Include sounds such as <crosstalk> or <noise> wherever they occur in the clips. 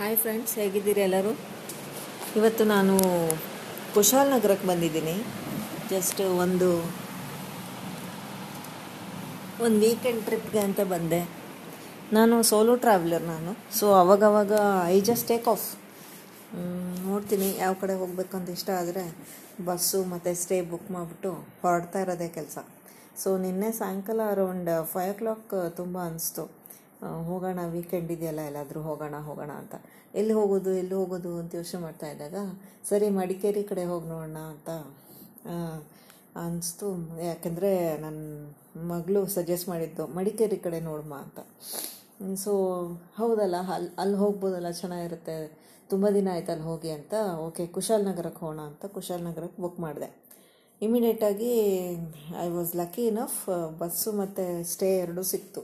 Hi friends ಹೇಗಿದ್ದೀರಿ ಎಲ್ಲರೂ? ಇವತ್ತು ನಾನು ಕುಶಾಲ್ ನಗರಕ್ಕೆ ಬಂದಿದ್ದೀನಿ. ಜಸ್ಟ್ ಒಂದು ಒಂದು ವೀಕೆಂಡ್ ಟ್ರಿಪ್ಗೆ ಅಂತ ಬಂದೆ. ನಾನು ಸೋಲೋ ಟ್ರಾವೆಲರ್ ನಾನು. ಸೊ ಅವಾಗವಾಗ ಐ ಜಸ್ಟ್ ಟೇಕ್ ಆಫ್ ನೋಡ್ತೀನಿ ಯಾವ ಕಡೆ ಹೋಗಬೇಕು ಅಂತ ಇಷ್ಟ ಆದರೆ ಬಸ್ಸು ಮತ್ತು ಸ್ಟೇ ಬುಕ್ ಮಾಡಿಬಿಟ್ಟು ಹೊರಡ್ತಾ ಇರೋದೇ ಕೆಲಸ. ಸೊ ನಿನ್ನೆ ಸಾಯಂಕಾಲ ಅರೌಂಡ್ ಫೈವ್ ಓ ಕ್ಲಾಕ್ ತುಂಬ ಅನಿಸ್ತು. ಹೋಗೋಣ ವೀಕೆಂಡ್ ಇದೆಯಲ್ಲ, ಎಲ್ಲಾದರೂ ಹೋಗೋಣ ಹೋಗೋಣ ಅಂತ. ಎಲ್ಲಿ ಹೋಗೋದು ಎಲ್ಲಿ ಹೋಗೋದು ಅಂತ ಯೋಚನೆ ಮಾಡ್ತಾ ಇದ್ದಾಗ, ಸರಿ, ಮಡಿಕೇರಿ ಕಡೆ ಹೋಗಿ ನೋಡೋಣ ಅಂತ ಅನಿಸ್ತು. ಯಾಕೆಂದರೆ ನನ್ನ ಮಗಳು ಸಜೆಸ್ಟ್ ಮಾಡಿದ್ದು, ಮಡಿಕೇರಿ ಕಡೆ ನೋಡಮ್ಮ ಅಂತ. ಸೊ ಹೌದಲ್ಲ ಅಲ್ಲಿ ಅಲ್ಲಿ ಹೋಗ್ಬೋದಲ್ಲ, ಚೆನ್ನಾಗಿರುತ್ತೆ. ತುಂಬ ದಿನ ಆಯ್ತು ಅಲ್ಲಿ ಹೋಗಿ ಅಂತ. ಓಕೆ ಕುಶಾಲನಗರಕ್ಕೆ ಹೋಗೋಣ ಅಂತ ಕುಶಾಲನಗರಕ್ಕೆ ಬುಕ್ ಮಾಡಿದೆ. ಇಮಿಡಿಯೇಟಾಗಿ I was lucky enough bus ಮತ್ತು ಸ್ಟೇ ಎರಡೂ ಸಿಕ್ತು.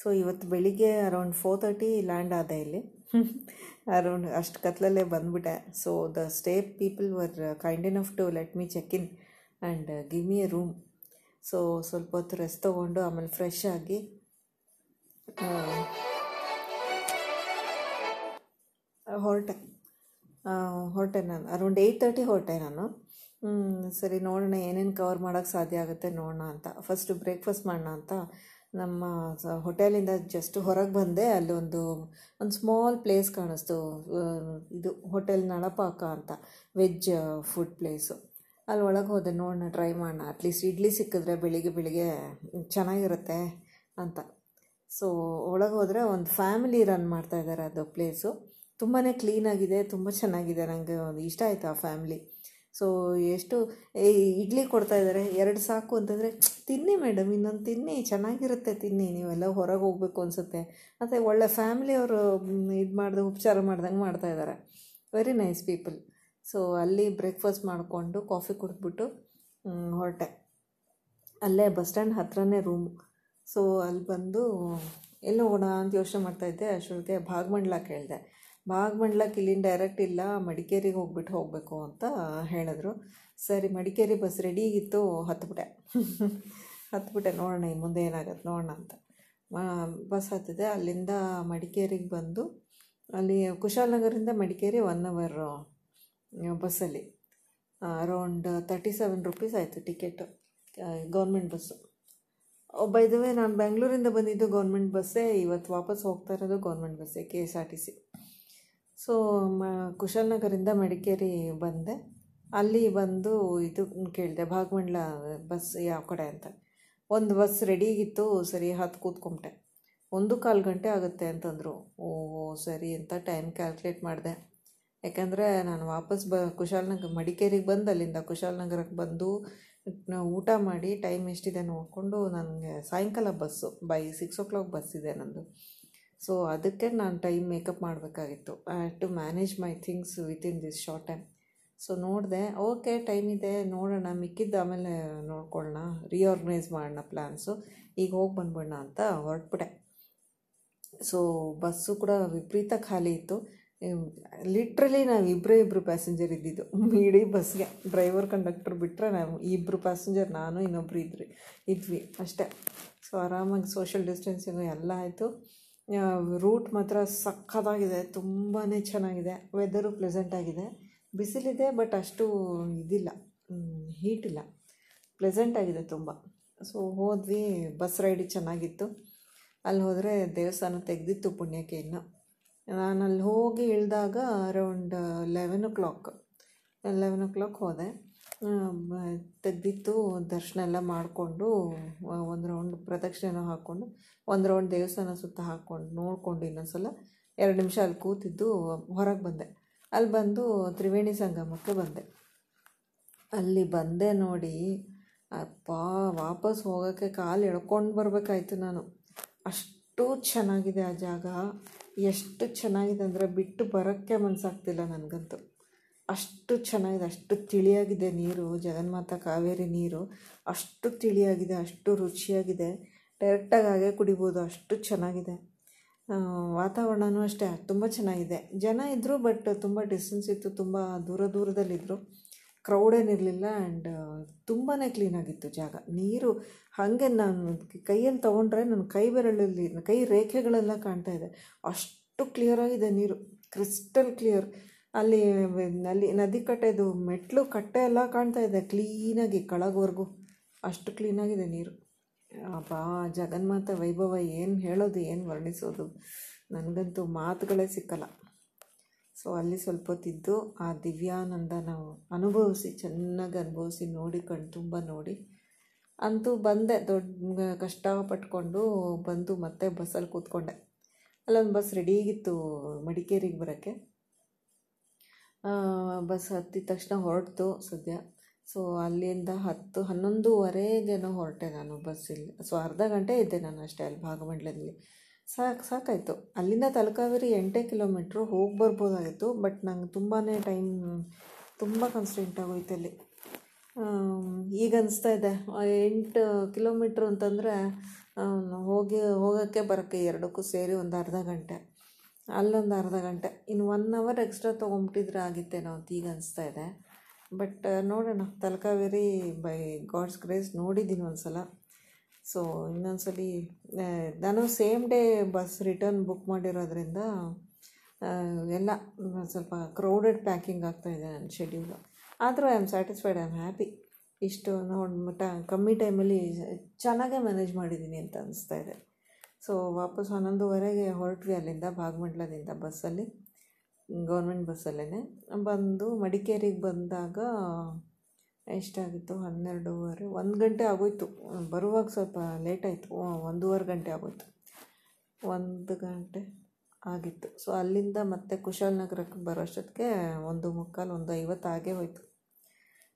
ಸೊ ಇವತ್ತು ಬೆಳಿಗ್ಗೆ ಅರೌಂಡ್ ಫೋರ್ ತರ್ಟಿ ಲ್ಯಾಂಡ್ ಆದೆ ಇಲ್ಲಿ. <laughs> ಅರೌಂಡ್ ಅಷ್ಟು ಕತ್ಲಲ್ಲೇ ಬಂದ್ಬಿಟ್ಟೆ. So the stay people were kind enough to let me check in and give me a room so ಸ್ವಲ್ಪ ಹೊತ್ತು ರೆಸ್ಟ್ ತೊಗೊಂಡು ಆಮೇಲೆ ಫ್ರೆಶ್ ಆಗಿ ಹೊರಟೆ. ಹೊರಟೆ ನಾನು. ಅರೌಂಡ್ ಏಯ್ಟ್ ತರ್ಟಿ ಹೊರಟೆ ನಾನು. ಸರಿ ನೋಡೋಣ ಏನೇನು ಕವರ್ ಮಾಡೋಕ್ಕೆ ಸಾಧ್ಯ ಆಗುತ್ತೆ ನೋಡೋಣ ಅಂತ. ಫಸ್ಟು ಬ್ರೇಕ್ಫಾಸ್ಟ್ ಮಾಡೋಣ ಅಂತ. ನಮ್ಮ ಹೋಟೆಲಿಂದ ಜಸ್ಟ್ ಹೊರಗೆ ಬಂದೆ, ಅಲ್ಲೊಂದು, ಒಂದು ಸ್ಮಾಲ್ ಪ್ಲೇಸ್ ಕಾಣಿಸ್ತು. ಇದು ಹೋಟೆಲ್ ನಳಪಾಕ ಅಂತ ವೆಜ್ ಫುಡ್ ಪ್ಲೇಸು ಅಲ್ಲಿ ಒಳಗೆ ಹೋದೆ ನೋಡೋಣ ಟ್ರೈ ಮಾಡೋಣ ಅಟ್ಲೀಸ್ಟ್ ಇಡ್ಲಿ ಸಿಕ್ಕಿದ್ರೆ ಬೆಳಿಗ್ಗೆ ಬೆಳಿಗ್ಗೆ ಚೆನ್ನಾಗಿರುತ್ತೆ ಅಂತ. ಸೊ ಒಳಗೆ ಹೋದರೆ ಒಂದು ಫ್ಯಾಮಿಲಿ ರನ್ ಮಾಡ್ತಾ ಇದ್ದಾರೆ ಅದು ಪ್ಲೇಸು ತುಂಬಾ ಕ್ಲೀನಾಗಿದೆ ತುಂಬ ಚೆನ್ನಾಗಿದೆ. ನನಗೆ ಒಂದು ಇಷ್ಟ ಆಯಿತು ಆ ಫ್ಯಾಮ್ಲಿ ಸೊ ಎಷ್ಟು ಇಡ್ಲಿ ಕೊಡ್ತಾ ಇದ್ದಾರೆ, ಎರಡು ಸಾಕು ಅಂತಂದರೆ, ತಿನ್ನಿ ಮೇಡಮ್ ಇನ್ನೊಂದು ತಿನ್ನಿ, ಚೆನ್ನಾಗಿರುತ್ತೆ ತಿನ್ನಿ, ನೀವೆಲ್ಲ ಹೊರಗೆ ಹೋಗ್ಬೇಕು ಅನಿಸುತ್ತೆ. ಮತ್ತು ಒಳ್ಳೆ ಫ್ಯಾಮಿಲಿಯವರು ಇದು ಮಾಡಿದ ಉಪಚಾರ ಮಾಡ್ದಂಗೆ ಮಾಡ್ತಾ ಇದ್ದಾರೆ. ವೆರಿ ನೈಸ್ ಪೀಪಲ್ ಸೊ ಅಲ್ಲಿ ಬ್ರೇಕ್ಫಾಸ್ಟ್ ಮಾಡಿಕೊಂಡು ಕಾಫಿ ಕುಡಿದ್ಬಿಟ್ಟು ಹೊರಟೆ. ಅಲ್ಲೇ ಬಸ್ ಸ್ಟ್ಯಾಂಡ್ ಹತ್ರನೇ ರೂಮು ಸೊ ಅಲ್ಲಿ ಬಂದು, ಎಲ್ಲಿ ಹೋಗೋಣ ಅಂತ ಯೋಚನೆ ಮಾಡ್ತಾಯಿದ್ದೆ ಅಷ್ಟೊತ್ತಿಗೆ ಭಾಗಮಂಡ್ಲ ಕೇಳಿದೆ. ಭಾಗಮಂಡ್ಲಕ್ಕೆ ಇಲ್ಲಿಂದ ಡೈರೆಕ್ಟ್ ಇಲ್ಲ, ಮಡಿಕೇರಿಗೆ ಹೋಗ್ಬಿಟ್ಟು ಹೋಗಬೇಕು ಅಂತ ಹೇಳಿದ್ರು. ಸರಿ, ಮಡಿಕೇರಿ ಬಸ್ ರೆಡಿಗಿತ್ತು ಹತ್ಬಿಟ್ಟೆ. <laughs> ಹತ್ಬಿಟ್ಟೆ, ನೋಡೋಣ ಈ ಮುಂದೆ ಏನಾಗುತ್ತೆ, ನೋಡೋಣ ಅಂತ. ಬಸ್ ಹತ್ತಿದೆ, ಅಲ್ಲಿಂದ ಮಡಿಕೇರಿಗೆ ಬಂದು, ಅಲ್ಲಿ ಕುಶಾಲನಗರಿಂದ ಮಡಿಕೇರಿ ಒನ್ ಅವರ್ ಬಸ್ಸಲ್ಲಿ ಅರೌಂಡ್ ತರ್ಟಿ ಸೆವೆನ್ ರುಪೀಸ್ ಆಯಿತು ticket government bus by the way ನಾನು ಬೆಂಗಳೂರಿಂದ ಬಂದಿದ್ದು ಗೌರ್ಮೆಂಟ್ ಬಸ್ಸೇ ಇವತ್ತು ವಾಪಸ್ ಹೋಗ್ತಾ ಇರೋದು government ಬಸ್ಸೇ K S R T C so ಮ ಕುಶಾಲನಗರಿಂದ ಮಡಿಕೇರಿ ಬಂದೆ. ಅಲ್ಲಿ ಬಂದು ಇದು ಕೇಳಿದೆ, ಭಾಗಮಂಡ್ಲ ಬಸ್ ಯಾವ ಕಡೆ ಅಂತ. ಒಂದು ಬಸ್ ರೆಡಿಗಿತ್ತು ಸರಿ ಹತ್ತು ಕೂತ್ಕೊಂಬಿಟ್ಟೆ. ಒಂದು ಕಾಲು ಗಂಟೆ ಆಗುತ್ತೆ ಅಂತಂದರು. ಓಹೋ, ಸರಿ ಅಂತ ಟೈಮ್ ಕ್ಯಾಲ್ಕುಲೇಟ್ ಮಾಡಿದೆ. ಯಾಕಂದರೆ ನಾನು ವಾಪಸ್ ಬ ಕುಶಾಲನಗರ ಮಡಿಕೇರಿಗೆ ಬಂದು ಅಲ್ಲಿಂದ ಕುಶಾಲನಗರಕ್ಕೆ ಬಂದು ಊಟ ಮಾಡಿ ಟೈಮ್ ಎಷ್ಟಿದೆ ನೋಡಿಕೊಂಡು, ನನಗೆ ಸಾಯಂಕಾಲ bus by six o'clock bus ಇದೆ ನಂದು. ಸೊ ಅದಕ್ಕೆ ನಾನು ಟೈಮ್ ಮೇಕಪ್ ಮಾಡಬೇಕಾಗಿತ್ತು. I to manage my things within this short time so ನೋಡಿದೆ ಓಕೆ ಟೈಮ್ ಇದೆ, ನೋಡೋಣ, ಮಿಕ್ಕಿದ್ದು ಆಮೇಲೆ ನೋಡ್ಕೊಳ್ಳೋಣ ರಿಆರ್ಗನೈಸ್ ಮಾಡೋಣ ಪ್ಲ್ಯಾನ್ಸು ಈಗ ಹೋಗಿ ಬಂದ್ಬಿಡೋಣ ಅಂತ ಹೊರಟ್ಬಿಟ್ಟೆ. ಸೊ ಬಸ್ಸು ಕೂಡ ವಿಪರೀತ ಖಾಲಿ ಇತ್ತು. ಲಿಟ್ರಲಿ ನಾವು ಇಬ್ಬರೇ ಇಬ್ಬರು ಪ್ಯಾಸೆಂಜರ್ ಇದ್ದಿದ್ದು. ಇಡೀ ಬಸ್ಗೆ ಡ್ರೈವರ್ ಕಂಡಕ್ಟರ್ ಬಿಟ್ಟರೆ ನಾವು ಇಬ್ಬರು ಪ್ಯಾಸೆಂಜರ್ ನಾನು ಇನ್ನೊಬ್ರು ಇದ್ರಿ, ಇದ್ವಿ ಅಷ್ಟೇ. ಸೊ ಆರಾಮಾಗಿ ಸೋಷಿಯಲ್ ಡಿಸ್ಟೆನ್ಸಿಂಗು ಎಲ್ಲ ಆಯಿತು. ರೂಟ್ ಮಾತ್ರ ಸಖತ್ತಾಗಿದೆ ತುಂಬಾ ಚೆನ್ನಾಗಿದೆ ವೆದರು ಪ್ಲೆಸೆಂಟಾಗಿದೆ ಬಿಸಿಲಿದೆ ಬಟ್ ಅಷ್ಟು ಇದಿಲ್ಲ ಹೀಟ್ ಇಲ್ಲ. ಪ್ಲೆಸೆಂಟಾಗಿದೆ ತುಂಬ. ಸೊ ಹೋದ್ವಿ ಬಸ್ ರೈಡ್ ಚೆನ್ನಾಗಿತ್ತು. ಅಲ್ಲಿ ಹೋದರೆ ದೇವಸ್ಥಾನ ತೆಗೆದಿತ್ತು ಪುಣ್ಯಕ್ಕೆ ಇನ್ನು. ನಾನು ಅಲ್ಲಿ ಹೋಗಿ ಇಳಿದಾಗ around eleven o'clock eleven o'clock ಹೋದೆ. ತೆಗೆದಿತ್ತು ದರ್ಶನ ಎಲ್ಲ ಮಾಡಿಕೊಂಡು ಒಂದು ರೌಂಡ್ ಪ್ರದಕ್ಷಿಣೆ ಹಾಕ್ಕೊಂಡು, ಒಂದು ರೌಂಡ್ ದೇವಸ್ಥಾನ ಸುತ್ತ ಹಾಕ್ಕೊಂಡು ನೋಡಿಕೊಂಡು ಇನ್ನೊಂದು ಸಲ ಎರಡು ನಿಮಿಷ ಅಲ್ಲಿ ಕೂತಿದ್ದು ಹೊರಗೆ ಬಂದೆ. ಅಲ್ಲಿ ಬಂದು ತ್ರಿವೇಣಿ ಸಂಗಮಕ್ಕೆ ಬಂದೆ. ಅಲ್ಲಿ ಬಂದೆ ನೋಡಿ, ಅಪ್ಪ, ವಾಪಸ್ ಹೋಗೋಕ್ಕೆ ಕಾಲು ಎಳ್ಕೊಂಡು ಬರಬೇಕಾಯ್ತು ನಾನು. ಅಷ್ಟು ಚೆನ್ನಾಗಿದೆ ಆ ಜಾಗ. ಎಷ್ಟು ಚೆನ್ನಾಗಿದೆ ಅಂದರೆ ಬಿಟ್ಟು ಬರೋಕ್ಕೆ ಮನಸ್ಸಾಗ್ತಿಲ್ಲ ನನಗಂತೂ. ಅಷ್ಟು ಚೆನ್ನಾಗಿದೆ, ಅಷ್ಟು ತಿಳಿಯಾಗಿದೆ ನೀರು, ಜಗನ್ಮಾತ ಕಾವೇರಿ ನೀರು. ಅಷ್ಟು ತಿಳಿಯಾಗಿದೆ, ಅಷ್ಟು ರುಚಿಯಾಗಿದೆ. ಡೈರೆಕ್ಟಾಗಿ ಹಾಗೆ ಕುಡಿಬೋದು, ಅಷ್ಟು ಚೆನ್ನಾಗಿದೆ. ವಾತಾವರಣವೂ ಅಷ್ಟೇ, ತುಂಬ ಚೆನ್ನಾಗಿದೆ. ಜನ ಇದ್ದರು ಬಟ್ ತುಂಬ ಡಿಸ್ಟೆನ್ಸ್ ಇತ್ತು, ತುಂಬ ದೂರ ದೂರದಲ್ಲಿದ್ದರು ಕ್ರೌಡ್ ಏನಿರಲಿಲ್ಲ ಆ್ಯಂಡ್ ತುಂಬಾ ಕ್ಲೀನಾಗಿತ್ತು ಜಾಗ. ನೀರು ಹಾಗೆ ನಾನು ಕೈಯಲ್ಲಿ ತೊಗೊಂಡ್ರೆ ನನ್ನ ಕೈ ಬೆರಳಲ್ಲಿ, ಕೈ ರೇಖೆಗಳೆಲ್ಲ ಕಾಣ್ತಾ ಇದೆ. ಅಷ್ಟು ಕ್ಲಿಯರಾಗಿದೆ ನೀರು ಕ್ರಿಸ್ಟಲ್ ಕ್ಲಿಯರ್ ಅಲ್ಲಿ ಅಲ್ಲಿ ನದಿ ಕಟ್ಟೆದು ಮೆಟ್ಲು ಕಟ್ಟೆ ಎಲ್ಲ ಕಾಣ್ತಾ ಇದೆ ಕ್ಲೀನಾಗಿ ಕೆಳಗವರೆಗೂ. ಅಷ್ಟು ಕ್ಲೀನಾಗಿದೆ ನೀರು. ಅಬ್ಬಾ, ಜಗನ್ಮಾತ ವೈಭವ, ಏನು ಹೇಳೋದು, ಏನು ವರ್ಣಿಸೋದು. ನನಗಂತೂ ಮಾತುಗಳೇ ಸಿಕ್ಕಲ್ಲ. ಸೊ ಅಲ್ಲಿ ಸ್ವಲ್ಪ ಹೊತ್ತಿದ್ದು ಆ ದಿವ್ಯಾನಂದ ನಾವು ಅನುಭವಿಸಿ, ಚೆನ್ನಾಗಿ ಅನುಭವಿಸಿ, ನೋಡಿ ಕಣ್, ತುಂಬ ನೋಡಿ. ಅಂತೂ ಬಂದೆ, ದೊಡ್ಡ ಕಷ್ಟಪಟ್ಕೊಂಡು ಬಂದು ಮತ್ತೆ ಬಸ್ಸಲ್ಲಿ ಕೂತ್ಕೊಂಡೆ. ಅಲ್ಲೊಂದು ಬಸ್ ರೆಡಿಗಿತ್ತು ಮಡಿಕೇರಿಗೆ ಬರೋಕ್ಕೆ. ಬಸ್ ಹತ್ತಿದ ತಕ್ಷಣ ಹೊರಟು ಸದ್ಯ. ಸೊ ಅಲ್ಲಿಂದ ಹತ್ತು, ಹನ್ನೊಂದುವರೆಗೇನೋ ಹೊರಟೆ ನಾನು ಬಸ್ಸಲ್ಲಿ ಸೊ ಅರ್ಧ ಗಂಟೆ ಇದ್ದೆ ನಾನು ಅಷ್ಟೇ ಅಲ್ಲಿ ಭಾಗಮಂಡಲದಲ್ಲಿ. ಸಾಕು, ಸಾಕಾಯಿತು. ಅಲ್ಲಿಂದ ತಲಕಾವೇರಿ ಎಂಟೇ ಕಿಲೋಮೀಟ್ರು ಹೋಗಿ ಬರ್ಬೋದಾಗಿತ್ತು, ಬಟ್ ನಂಗೆ ತುಂಬಾ ಟೈಮ್, ತುಂಬ ಕನ್ಸ್ಟೆಂಟ್ ಆಗೋಯ್ತು ಅಲ್ಲಿ. ಈಗ ಅನಿಸ್ತಾ ಇದೆ, ಎಂಟು ಕಿಲೋಮೀಟ್ರ್ ಅಂತಂದರೆ ಹೋಗಿ, ಹೋಗೋಕ್ಕೆ ಬರೋಕ್ಕೆ ಎರಡಕ್ಕೂ ಸೇರಿ ಒಂದು ಅರ್ಧ ಗಂಟೆ. ಅಲ್ಲೊಂದು ಅರ್ಧ ಗಂಟೆ, ಇನ್ನು ಒನ್ ಅವರ್ ಎಕ್ಸ್ಟ್ರಾ ತೊಗೊಂಬಿಟ್ಟಿದ್ರೆ ಆಗಿತ್ತೇನೋ ಅಂತ ಈಗ ಅನಿಸ್ತಾ ಇದೆ. ಬಟ್ ನೋಡೋಣ. ತಲಕಾವೇರಿ ಬೈ ಗಾಡ್ಸ್ ಗ್ರೇಸ್ ನೋಡಿದ್ದೀನಿ ಒಂದು ಸಲ ಸೊ ಇನ್ನೊಂದ್ಸಲಿ ನಾನು same day bus return book ಮಾಡಿರೋದ್ರಿಂದ ಎಲ್ಲ ಸ್ವಲ್ಪ ಕ್ರೌಡೆಡ್ ಪ್ಯಾಕಿಂಗ್ ಆಗ್ತಾಯಿದೆ ನನ್ನ ಶೆಡ್ಯೂಲು ಆದರೂ I am satisfied I am happy ಇಷ್ಟು ನೋಡಿ ಕಮ್ಮಿ ಟೈಮಲ್ಲಿ ಚೆನ್ನಾಗೇ ಮ್ಯಾನೇಜ್ ಮಾಡಿದ್ದೀನಿ ಅಂತ ಅನಿಸ್ತಾ ಇದೆ. ಸೊ ವಾಪಸ್ ಹನ್ನೊಂದುವರೆಗೆ ಹೊರಟ್ವಿ ಅಲ್ಲಿಂದ ಭಾಗಮಂಡಲದಿಂದ ಬಸ್ಸಲ್ಲಿ. ಗೌರ್ಮೆಂಟ್ ಬಸ್ಸಲ್ಲೇ ಬಂದು ಮಡಿಕೇರಿಗೆ ಬಂದಾಗ ಎಷ್ಟಾಗಿತ್ತು ಹನ್ನೆರಡೂವರೆ, ಒಂದು ಗಂಟೆ ಆಗೋಯ್ತು. ಬರುವಾಗ ಸ್ವಲ್ಪ ಲೇಟ್ ಆಯಿತು. ಒಂದೂವರೆ ಗಂಟೆ ಆಗೋಯ್ತು. ಒಂದು ಗಂಟೆ ಆಗಿತ್ತು. ಸೊ ಅಲ್ಲಿಂದ ಮತ್ತೆ ಕುಶಾಲನಗರಕ್ಕೆ ಬರೋಷ್ಟೊತ್ತಿಗೆ ಒಂದು ಮುಕ್ಕಾಲು, ಒಂದು ಐವತ್ತು ಆಗೇ ಹೋಯ್ತು.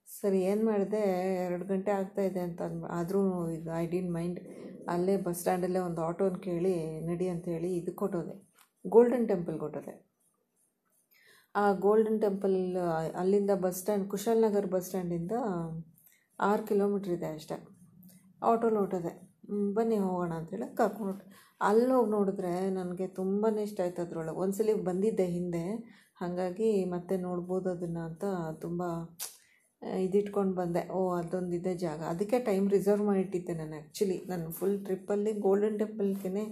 ಸರಿ, ಏನು ಮಾಡಿದೆ? ಎರಡು ಗಂಟೆ ಆಗ್ತಾಯಿದೆ ಅಂತ ಆದರೂ ಇದು ಐ ಡಿನ್ ಮೈಂಡ್ ಅಲ್ಲೇ ಬಸ್ ಸ್ಟ್ಯಾಂಡಲ್ಲೇ ಒಂದು ಆಟೋನ ಕೇಳಿ, ನಡಿ ಅಂತೇಳಿ ಇದು ಕೊಟ್ಟೋದೆ. ಗೋಲ್ಡನ್ ಟೆಂಪಲ್ ಕೊಟ್ಟೋದೆ. ಆ ಗೋಲ್ಡನ್ ಟೆಂಪಲ್ ಅಲ್ಲಿಂದ ಬಸ್ ಸ್ಟ್ಯಾಂಡ್ ಕುಶಾಲನಗರ್ ಬಸ್ ಸ್ಟ್ಯಾಂಡಿಂದ ಆರು ಕಿಲೋಮೀಟ್ರ್ ಇದೆ ಅಷ್ಟೇ. ಆಟೋಲಿ ಹೊಟ್ಟೋದೆ ಬನ್ನಿ ಹೋಗೋಣ ಅಂತೇಳಿ ಕರ್ಕೊಂಡು ಅಲ್ಲಿ ಹೋಗಿ ನೋಡಿದ್ರೆ ನನಗೆ ತುಂಬಾ ಇಷ್ಟ ಆಯ್ತು ಅದ್ರೊಳಗೆ. ಒಂದ್ಸಲಿ ಬಂದಿದ್ದೆ ಹಿಂದೆ. ಹಾಗಾಗಿ ಮತ್ತೆ ನೋಡ್ಬೋದು ಅದನ್ನು ಅಂತ ತುಂಬ ಇದಿಟ್ಕೊಂಡು ಬಂದೆ. ಓ, ಅದೊಂದಿದೆ ಜಾಗ. ಅದಕ್ಕೆ ಟೈಮ್ ರಿಸರ್ವ್ ಮಾಡಿಟ್ಟಿದ್ದೆ ನಾನು ಆ್ಯಕ್ಚುಲಿ ನಾನು ಫುಲ್ ಟ್ರಿಪ್ಪಲ್ಲಿ ಗೋಲ್ಡನ್ ಟೆಂಪಲ್ಗೆ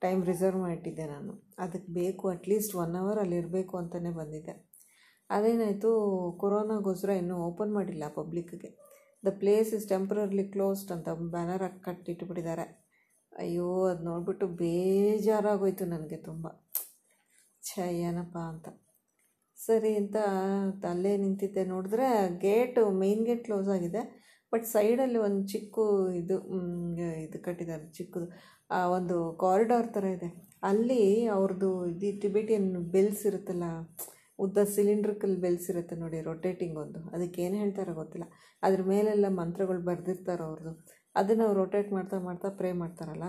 ಟೈಮ್ ರಿಸರ್ವ್ ಮಾಡಿಟ್ಟಿದ್ದೆ ನಾನು. ಅದಕ್ಕೆ ಬೇಕು ಅಟ್ಲೀಸ್ಟ್ ಒನ್ ಅವರ್ ಅಲ್ಲಿರಬೇಕು ಅಂತಲೇ ಬಂದಿದ್ದೆ. ಅದೇನಾಯಿತು ಕೊರೋನಾಗೋಸ್ಕರ ಇನ್ನೂ ಓಪನ್ ಮಾಡಿಲ್ಲ ಪಬ್ಲಿಕ್ಗೆ the place is temporarily closed ಅಂತ ಬ್ಯಾನರ್ ಹಾಕಿ ಕಟ್ಟಿಟ್ಬಿಟ್ಟಿದ್ದಾರೆ. ಅಯ್ಯೋ ಅದು ನೋಡಿಬಿಟ್ಟು ಬೇಜಾರಾಗೋಯ್ತು ನನಗೆ ತುಂಬ. ಏನಪ್ಪ ಅಂತ. ಸರಿ ಅಂತ ಅಲ್ಲೇ ನಿಂತಿದ್ದೆ ನೋಡಿದ್ರೆ ಗೇಟು ಮೇನ್ ಗೇಟ್ ಕ್ಲೋಸ್ ಆಗಿದೆ. ಬಟ್ ಸೈಡಲ್ಲಿ ಒಂದು ಚಿಕ್ಕ ಇದು ಇದು ಕಟ್ಟಿದ್ದಾರೆ, ಚಿಕ್ಕದು ಒಂದು ಕಾರಿಡಾರ್ ಥರ ಇದೆ. ಅಲ್ಲಿ ಅವ್ರದ್ದು ಇದು ಟಿಬೆಟಿಯನ್ ಬೆಲ್ಸ್ ಇರುತ್ತಲ್ಲ, ಉದ್ದ ಸಿಲಿಂಡ್ರಿಕಲ್ ಬೆಲ್ಸ್ ಇರುತ್ತೆ ನೋಡಿ ರೊಟೇಟಿಂಗ್ ಒಂದು. ಅದಕ್ಕೆ ಏನು ಹೇಳ್ತಾರೋ ಗೊತ್ತಿಲ್ಲ. ಅದ್ರ ಮೇಲೆಲ್ಲ ಮಂತ್ರಗಳು ಬರೆದಿರ್ತಾರೆ ಅವ್ರದ್ದು ಅದನ್ನು ಅವ್ರು ರೊಟೇಟ್ ಮಾಡ್ತಾ ಮಾಡ್ತಾ ಪ್ರೇ ಮಾಡ್ತಾರಲ್ಲ.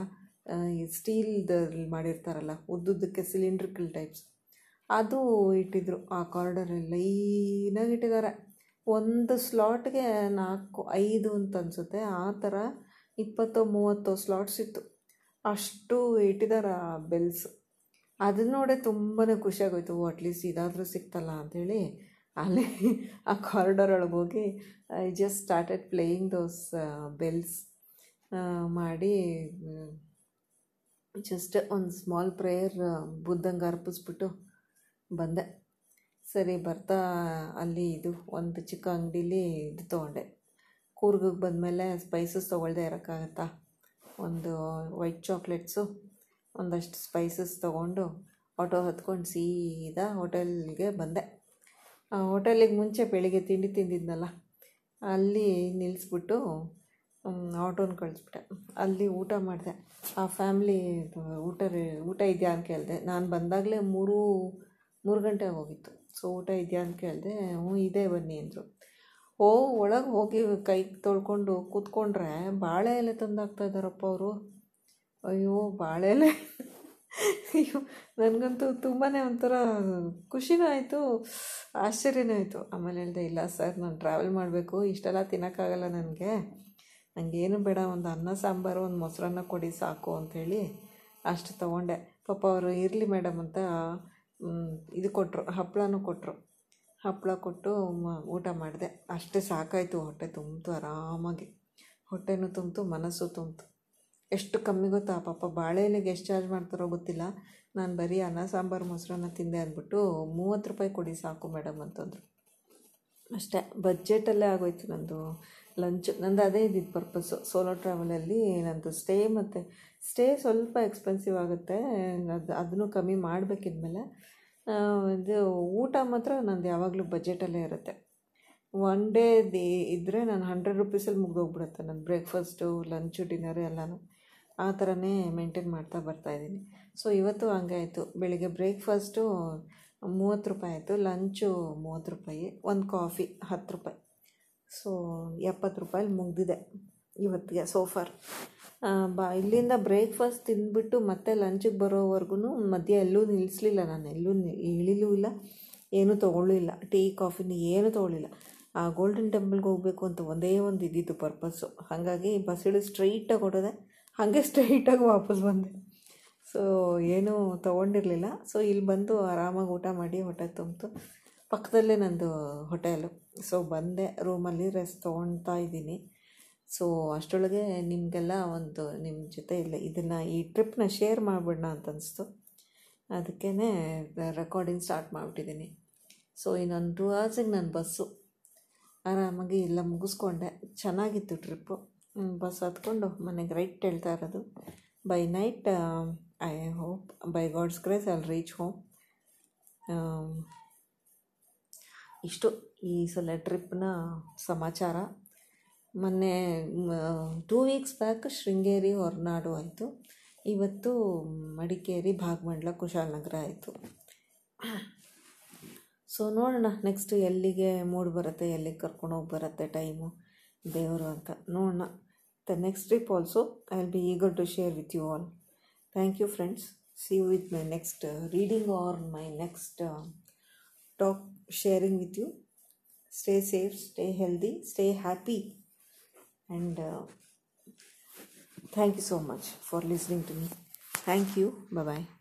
ಸ್ಟೀಲ್ದಲ್ಲಿ ಮಾಡಿರ್ತಾರಲ್ಲ, ಉದ್ದುದ್ದಕ್ಕೆ ಸಿಲಿಂಡ್ರಿಕಲ್ ಟೈಪ್ಸ್ ಅದು ಇಟ್ಟಿದ್ರು ಆ ಕಾರ್ಡರ್ ಲೈನಾಗಿ ಇಟ್ಟಿದ್ದಾರೆ. ಒಂದು ಸ್ಲಾಟ್ಗೆ ನಾಲ್ಕು, ಐದು ಅಂತ ಅನಿಸುತ್ತೆ. ಆ ಥರ ಇಪ್ಪತ್ತೋ, ಮೂವತ್ತೋ ಸ್ಲಾಟ್ಸ್ ಇತ್ತು. ಅಷ್ಟು ಇಟ್ಟಿದ್ದಾರೆ ಆ ಬೆಲ್ಸ್ ಅದನ್ನ ನೋಡೇ ತುಂಬಾ ಖುಷಿಯಾಗೋಯ್ತು ಅಟ್ಲೀಸ್ಟ್ ಇದಾದರೂ ಸಿಕ್ತಲ್ಲ ಅಂಥೇಳಿ ಅಲ್ಲಿ ಆ ಕಾರಿಡಾರ್ ಒಳಗೆ ಹೋಗಿ I just started playing those bells ಮಾಡಿ ಜಸ್ಟ್ ಒಂದು ಸ್ಮಾಲ್ ಪ್ರೇಯರ್ ಬುದ್ಧಂಗೆ ಅರ್ಪಿಸ್ಬಿಟ್ಟು ಬಂದೆ. ಸರಿ, ಬರ್ತಾ ಅಲ್ಲಿ ಇದು ಒಂದು ಚಿಕ್ಕ ಅಂಗಡೀಲಿ ಇದು ತೊಗೊಂಡೆ. ಕೂರ್ಗಿಗೆ ಬಂದಮೇಲೆ ಸ್ಪೈಸಸ್ ತೊಗೊಳ್ದೆ ಇರೋಕ್ಕಾಗತ್ತಾ? ಒಂದು ವೈಟ್ ಚಾಕ್ಲೇಟ್ಸು ಒಂದಷ್ಟು ಸ್ಪೈಸಸ್ ತೊಗೊಂಡು ಆಟೋ ಹತ್ಕೊಂಡು ಸೀದಾ ಹೋಟೆಲ್ಗೆ ಬಂದೆ. ಹೋಟೆಲಿಗೆ ಮುಂಚೆ ಬೆಳಿಗ್ಗೆ ತಿಂಡಿ ತಿಂದಿದ್ನಲ್ಲ, ಅಲ್ಲಿ ನಿಲ್ಲಿಸ್ಬಿಟ್ಟು ಆಟೋನ ಕಳಿಸ್ಬಿಟ್ಟೆ. ಅಲ್ಲಿ ಊಟ ಮಾಡಿದೆ. ಆ ಫ್ಯಾಮ್ಲಿ ಊಟ ಊಟ ಇದೆಯಾ ಅಂತ ಕೇಳಿದೆ. ನಾನು ಬಂದಾಗಲೇ ಮೂರು ಮೂರು ಗಂಟೆ ಹೋಗಿತ್ತು. ಸೊ, ಊಟ ಇದೆಯಾ ಅಂತ ಕೇಳಿದೆ, ಹ್ಞೂ, ಇದೆ ಬನ್ನಿ ಅಂದರು. ಓ, ಒಳಗೆ ಹೋಗಿ ಕೈ ತೊಳ್ಕೊಂಡು ಕೂತ್ಕೊಂಡ್ರೆ ಬಾಳೆ ಎಲೆ ತಂದಾಗ್ತಾ ಇದ್ದಾರಪ್ಪ ಅವರು. ಅಯ್ಯೋ, ಬಾಳೆ ಎಲೆ. ಅಯ್ಯೋ, ನನಗಂತೂ ತುಂಬಾ ಒಂಥರ ಖುಷಿನೂ ಆಯಿತು, ಆಶ್ಚರ್ಯನೂ ಆಯಿತು. ಆಮೇಲೆ ಹೇಳಿದೆ, ಇಲ್ಲ ಸರ್, ನಾನು ಟ್ರಾವೆಲ್ ಮಾಡಬೇಕು, ಇಷ್ಟೆಲ್ಲ ತಿನ್ನೋಕ್ಕಾಗಲ್ಲ ನನಗೆ. ನನಗೇನು ಬೇಡ, ಒಂದು ಅನ್ನ, ಸಾಂಬಾರು, ಒಂದು ಮೊಸರನ್ನ ಕೊಡಿ ಸಾಕು ಅಂಥೇಳಿ ಅಷ್ಟು ತೊಗೊಂಡೆ. ಪಾಪ ಅವರು ಇರಲಿ ಮೇಡಮ್ ಅಂತ ಇದು ಕೊಟ್ಟರು ಹಪ್ಪಳನೂ ಕೊಟ್ಟರು ಹಪ್ಪಳ ಕೊಟ್ಟು ಊಟ ಮಾಡಿದೆ. ಅಷ್ಟೇ ಸಾಕಾಯಿತು ಹೊಟ್ಟೆ ತುಂಬಿತು ಆರಾಮಾಗಿ. ಹೊಟ್ಟೆನೂ ತುಂಬಿತು, ಮನಸ್ಸು ತುಂಬಿತು. ಎಷ್ಟು ಕಮ್ಮಿ ಗೊತ್ತಾ? ಪಾಪ ಬಾಳೆ ಎಲೆಗೆ ಎಷ್ಟು ಚಾರ್ಜ್ ಮಾಡ್ತಾರೋ ಗೊತ್ತಿಲ್ಲ. ನಾನು ಬರೀ ಅನ್ನ, ಸಾಂಬಾರು, ಮೊಸರನ್ನ ತಿಂದೆ ಅಂದ್ಬಿಟ್ಟು ಮೂವತ್ತು ರೂಪಾಯಿ ಕೊಡಿ ಸಾಕು ಮೇಡಮ್ ಅಂತಂದರು. ಅಷ್ಟೇ, ಬಜೆಟಲ್ಲೇ ಆಗೋಯ್ತು ನಂದು ಲಂಚ್. ನಂದು ಅದೇ ಇದ್ದಿದ್ದು ಪರ್ಪಸ್ಸು ಸೋಲೋ ಟ್ರಾವೆಲಲ್ಲಿ ನಂದು ಸ್ಟೇ ಮತ್ತು ಸ್ಟೇ ಸ್ವಲ್ಪ ಎಕ್ಸ್ಪೆನ್ಸಿವ್ ಆಗುತ್ತೆ. ಅದು, ಅದನ್ನು ಕಮ್ಮಿ ಮಾಡಬೇಕಿದ್ಮೇಲೆ ಇದು ಊಟ ಮಾತ್ರ ನಂದು ಯಾವಾಗಲೂ ಬಜೆಟಲ್ಲೇ ಇರುತ್ತೆ. ಒನ್ ಡೇ ದಿ ಇದ್ದರೆ ನಾನು ಹಂಡ್ರೆಡ್ ರುಪೀಸಲ್ಲಿ ಮುಗ್ದೋಗ್ಬಿಡುತ್ತೆ ನನ್ನ ಬ್ರೇಕ್ಫಾಸ್ಟು ಲಂಚು ಡಿನ್ನರು ಎಲ್ಲನೂ. ಆ ಥರನೇ ಮೇಂಟೈನ್ ಮಾಡ್ತಾ ಬರ್ತಾಯಿದ್ದೀನಿ ಸೊ ಇವತ್ತು ಹಂಗೆ ಆಯಿತು. ಬೆಳಿಗ್ಗೆ ಬ್ರೇಕ್ಫಾಸ್ಟು ಮೂವತ್ತು ರೂಪಾಯಿ ಆಯಿತು. ಲಂಚು ಮೂವತ್ತು ರೂಪಾಯಿ. ಒಂದು ಕಾಫಿ ಹತ್ತು ರೂಪಾಯಿ. ಸೊ ಎಪ್ಪತ್ತು ರೂಪಾಯಲ್ಲಿ ಮುಗಿದಿದೆ ಇವತ್ತಿಗೆ ಸೋಫಾರ್ ಬಾ, ಇಲ್ಲಿಂದ ಬ್ರೇಕ್ಫಾಸ್ಟ್ ತಿಂದ್ಬಿಟ್ಟು ಮತ್ತೆ ಲಂಚಿಗೆ ಬರೋವರೆಗೂ ಮಧ್ಯೆ ಎಲ್ಲೂ ನಿಲ್ಲಿಸಲಿಲ್ಲ ನಾನು, ಎಲ್ಲೂ ಇಳಿಲೂ ಇಲ್ಲ, ಏನೂ ತೊಗೊಳ್ಳಿಲ್ಲ, ಟೀ, ಕಾಫಿನ ಏನೂ ತೊಗೊಳ್ಳಿಲ್ಲ. ಆ ಗೋಲ್ಡನ್ ಟೆಂಪಲ್ಗೆ ಹೋಗಬೇಕು ಅಂತ ಒಂದೇ ಒಂದು ಇದ್ದಿದ್ದು ಪರ್ಪಸ್ಸು ಹಾಗಾಗಿ ಬಸ್ ಇಳಿದು ಸ್ಟ್ರೈಟಾಗಿ ಹೊಡೋದೆ, ಹಾಗೆ ಸ್ಟ್ರೈಟಾಗಿ ವಾಪಸ್ ಬಂದೆ. ಸೊ ಏನೂ ತೊಗೊಂಡಿರಲಿಲ್ಲ. ಸೊ ಇಲ್ಲಿ ಬಂದು ಆರಾಮಾಗಿ ಊಟ ಮಾಡಿ ಹೊಟ್ಟೆ ತುಂಬಿತು. ಪಕ್ಕದಲ್ಲೇ ನಂದು ಹೋಟೆಲು ಸೊ ಬಂದೆ ರೂಮಲ್ಲಿ ರೆಸ್ಟ್ ತೊಗೊಳ್ತಾ ಇದ್ದೀನಿ. ಸೊ ಅಷ್ಟರೊಳಗೆ ನಿಮಗೆಲ್ಲ ಒಂದು ನಿಮ್ಮ ಜೊತೆ ಇಲ್ಲ, ಇದನ್ನು ಈ ಟ್ರಿಪ್ನ ಶೇರ್ ಮಾಡಿಬಿಡೋಣ ಅಂತ ಅನಿಸ್ತು. ಅದಕ್ಕೇ ರೆಕಾರ್ಡಿಂಗ್ ಸ್ಟಾರ್ಟ್ ಮಾಡಿಬಿಟ್ಟಿದ್ದೀನಿ ಸೊ ಇನ್ನೊಂದು ಟೂ ಅವರ್ಸಿಗೆ ನನ್ನ ಬಸ್ಸು ಆರಾಮಾಗಿ ಎಲ್ಲ ಮುಗಿಸ್ಕೊಂಡೆ. ಚೆನ್ನಾಗಿತ್ತು ಟ್ರಿಪ್ಪು ಬಸ್ ಹತ್ಕೊಂಡು ಮನೆಗೆ ರೈಟ್ ಹೇಳ್ತಾ ಇರೋದು. By night I hope by God's grace I reach home ಇಷ್ಟು ಈ ಸಲ ಟ್ರಿಪ್ನ ಸಮಾಚಾರ. ಮೊನ್ನೆ two weeks back Sringeri Horanadu ಆಯಿತು. ಇವತ್ತು ಮಡಿಕೇರಿ ಭಾಗಮಂಡಲ ಕುಶಾಲನಗರ ಆಯಿತು. ಸೊ ನೋಡೋಣ ನೆಕ್ಸ್ಟ್ ಎಲ್ಲಿಗೆ ಮೂಡ್ ಬರುತ್ತೆ, ಎಲ್ಲಿಗೆ ಕರ್ಕೊಂಡು ಹೋಗಿ ಬರುತ್ತೆ ಟೈಮು ದೇವರು ಅಂತ. ನೋಡೋಣ. The next trip also I will be eager to share with you all thank you friends see you with my next reading or my next talk sharing with you stay safe stay healthy stay happy. And uh, thank you so much for listening to me. Thank you. Bye bye